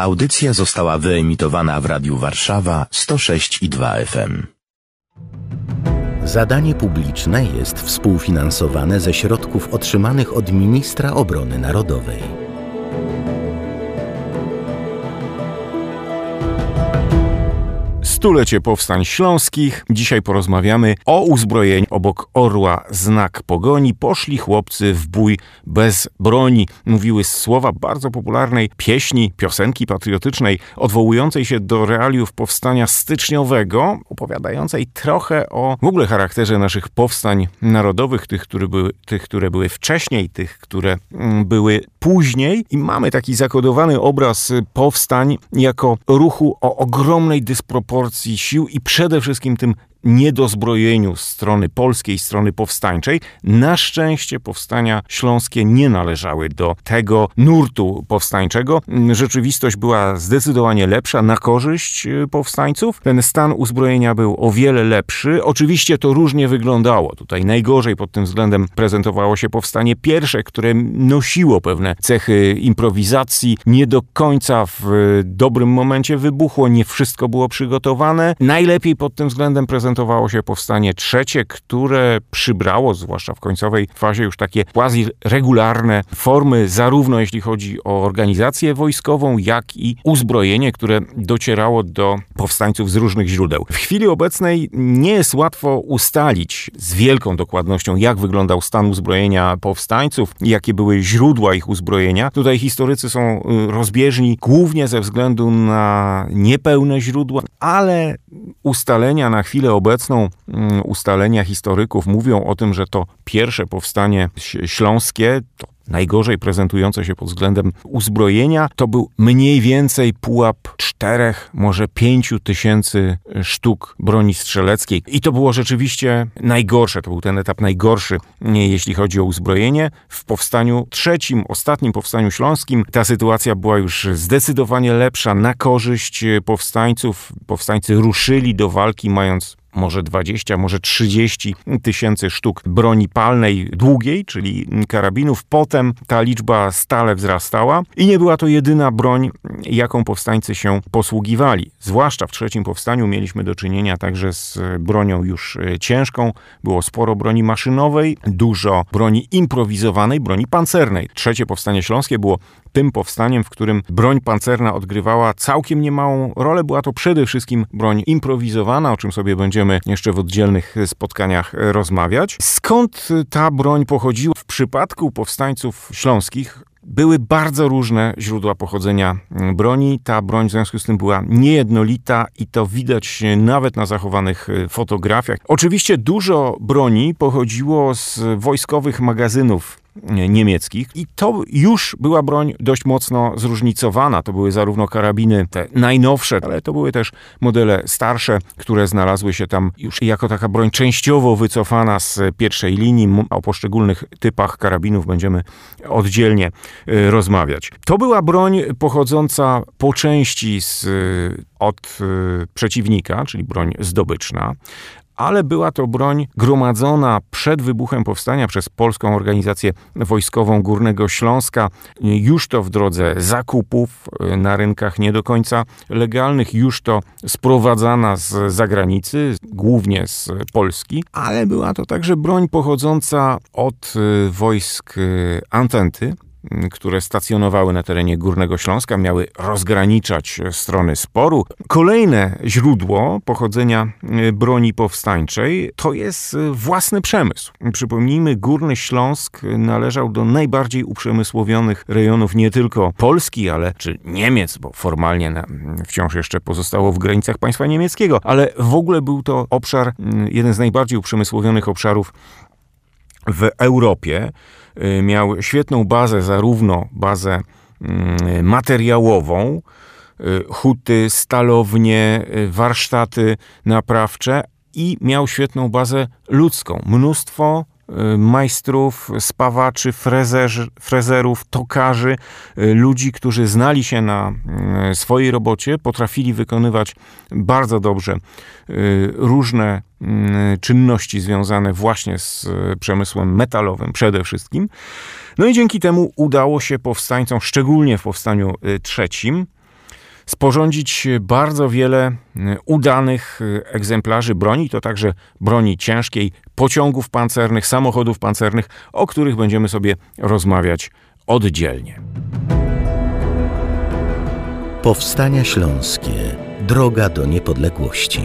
Audycja została wyemitowana w Radiu Warszawa 106 i 2 FM. Zadanie publiczne jest współfinansowane ze środków otrzymanych od Ministra Obrony Narodowej. Stulecie Powstań Śląskich. Dzisiaj porozmawiamy o uzbrojeniu. Obok orła znak pogoni poszli chłopcy w bój bez broni. Mówiły słowa bardzo popularnej pieśni, piosenki patriotycznej, odwołującej się do realiów powstania styczniowego, opowiadającej trochę o w ogóle charakterze naszych powstań narodowych, tych, które były, tych, które były wcześniej, tych, które mm, były później. I mamy taki zakodowany obraz powstań jako ruchu o ogromnej dysproporcji proporcji sił i przede wszystkim tym niedozbrojeniu strony polskiej, strony powstańczej. Na szczęście powstania śląskie nie należały do tego nurtu powstańczego. Rzeczywistość była zdecydowanie lepsza na korzyść y, powstańców. Ten stan uzbrojenia był o wiele lepszy. Oczywiście to różnie wyglądało. Tutaj najgorzej pod tym względem prezentowało się powstanie pierwsze, które nosiło pewne cechy improwizacji. Nie do końca w dobrym momencie wybuchło, nie wszystko było przygotowane. Najlepiej pod tym względem prezentowało prezentowało się powstanie trzecie, które przybrało, zwłaszcza w końcowej fazie, już takie quasi regularne formy, zarówno jeśli chodzi o organizację wojskową, jak i uzbrojenie, które docierało do powstańców z różnych źródeł. W chwili obecnej nie jest łatwo ustalić z wielką dokładnością, jak wyglądał stan uzbrojenia powstańców, jakie były źródła ich uzbrojenia. Tutaj historycy są y, rozbieżni głównie ze względu na niepełne źródła, ale ustalenia na chwilę obecną mm, ustalenia historyków mówią o tym, że to pierwsze powstanie śląskie, to najgorzej prezentujące się pod względem uzbrojenia, to był mniej więcej pułap czterech, może pięciu tysięcy sztuk broni strzeleckiej. I to było rzeczywiście najgorsze, to był ten etap najgorszy, jeśli chodzi o uzbrojenie. W powstaniu trzecim, ostatnim powstaniu śląskim, ta sytuacja była już zdecydowanie lepsza na korzyść powstańców. Powstańcy ruszyli do walki, mając może 20, może 30 tysięcy sztuk broni palnej długiej, czyli karabinów. Potem ta liczba stale wzrastała i nie była to jedyna broń, jaką powstańcy się posługiwali. Zwłaszcza w trzecim powstaniu mieliśmy do czynienia także z bronią już e, ciężką. Było sporo broni maszynowej, dużo broni improwizowanej, broni pancernej. Trzecie powstanie śląskie było tym powstaniem, w którym broń pancerna odgrywała całkiem niemałą rolę. Była to przede wszystkim broń improwizowana, o czym sobie będziemy jeszcze w oddzielnych spotkaniach rozmawiać. Skąd ta broń pochodziła? W przypadku powstańców śląskich były bardzo różne źródła pochodzenia broni. Ta broń w związku z tym była niejednolita i to widać nawet na zachowanych fotografiach. Oczywiście dużo broni pochodziło z wojskowych magazynów niemieckich. I to już była broń dość mocno zróżnicowana. To były zarówno karabiny te najnowsze, ale to były też modele starsze, które znalazły się tam już jako taka broń częściowo wycofana z pierwszej linii. O poszczególnych typach karabinów będziemy oddzielnie y, rozmawiać. To była broń pochodząca po części z, od y, przeciwnika, czyli broń zdobyczna, ale była to broń gromadzona przed wybuchem powstania przez Polską Organizację Wojskową Górnego Śląska, już to w drodze zakupów e, na rynkach nie do końca legalnych, już to sprowadzana z zagranicy, głównie z Polski, ale była to także broń pochodząca od e, wojsk Antenty, które stacjonowały na terenie Górnego Śląska, miały rozgraniczać strony sporu. Kolejne źródło pochodzenia e, broni powstańczej to jest e, własny przemysł. Przypomnijmy, Górny Śląsk należał do najbardziej uprzemysłowionych rejonów nie tylko Polski, ale czy Niemiec, bo formalnie na, wciąż jeszcze pozostało w granicach państwa niemieckiego, ale w ogóle był to obszar, jeden z najbardziej uprzemysłowionych obszarów w Europie. Y, miał świetną bazę, zarówno bazę mm, materiałową, y, huty, stalownie, y, warsztaty naprawcze i miał świetną bazę ludzką. Mnóstwo majstrów, spawaczy, frezerów, tokarzy, ludzi, którzy znali się na swojej robocie, potrafili wykonywać bardzo dobrze różne czynności związane właśnie z przemysłem metalowym przede wszystkim. No i dzięki temu udało się powstańcom, szczególnie w powstaniu trzecim, sporządzić bardzo wiele e, udanych e, egzemplarzy broni, to także broni ciężkiej, pociągów pancernych, samochodów pancernych, o których będziemy sobie rozmawiać oddzielnie. Powstania Śląskie. Droga do niepodległości.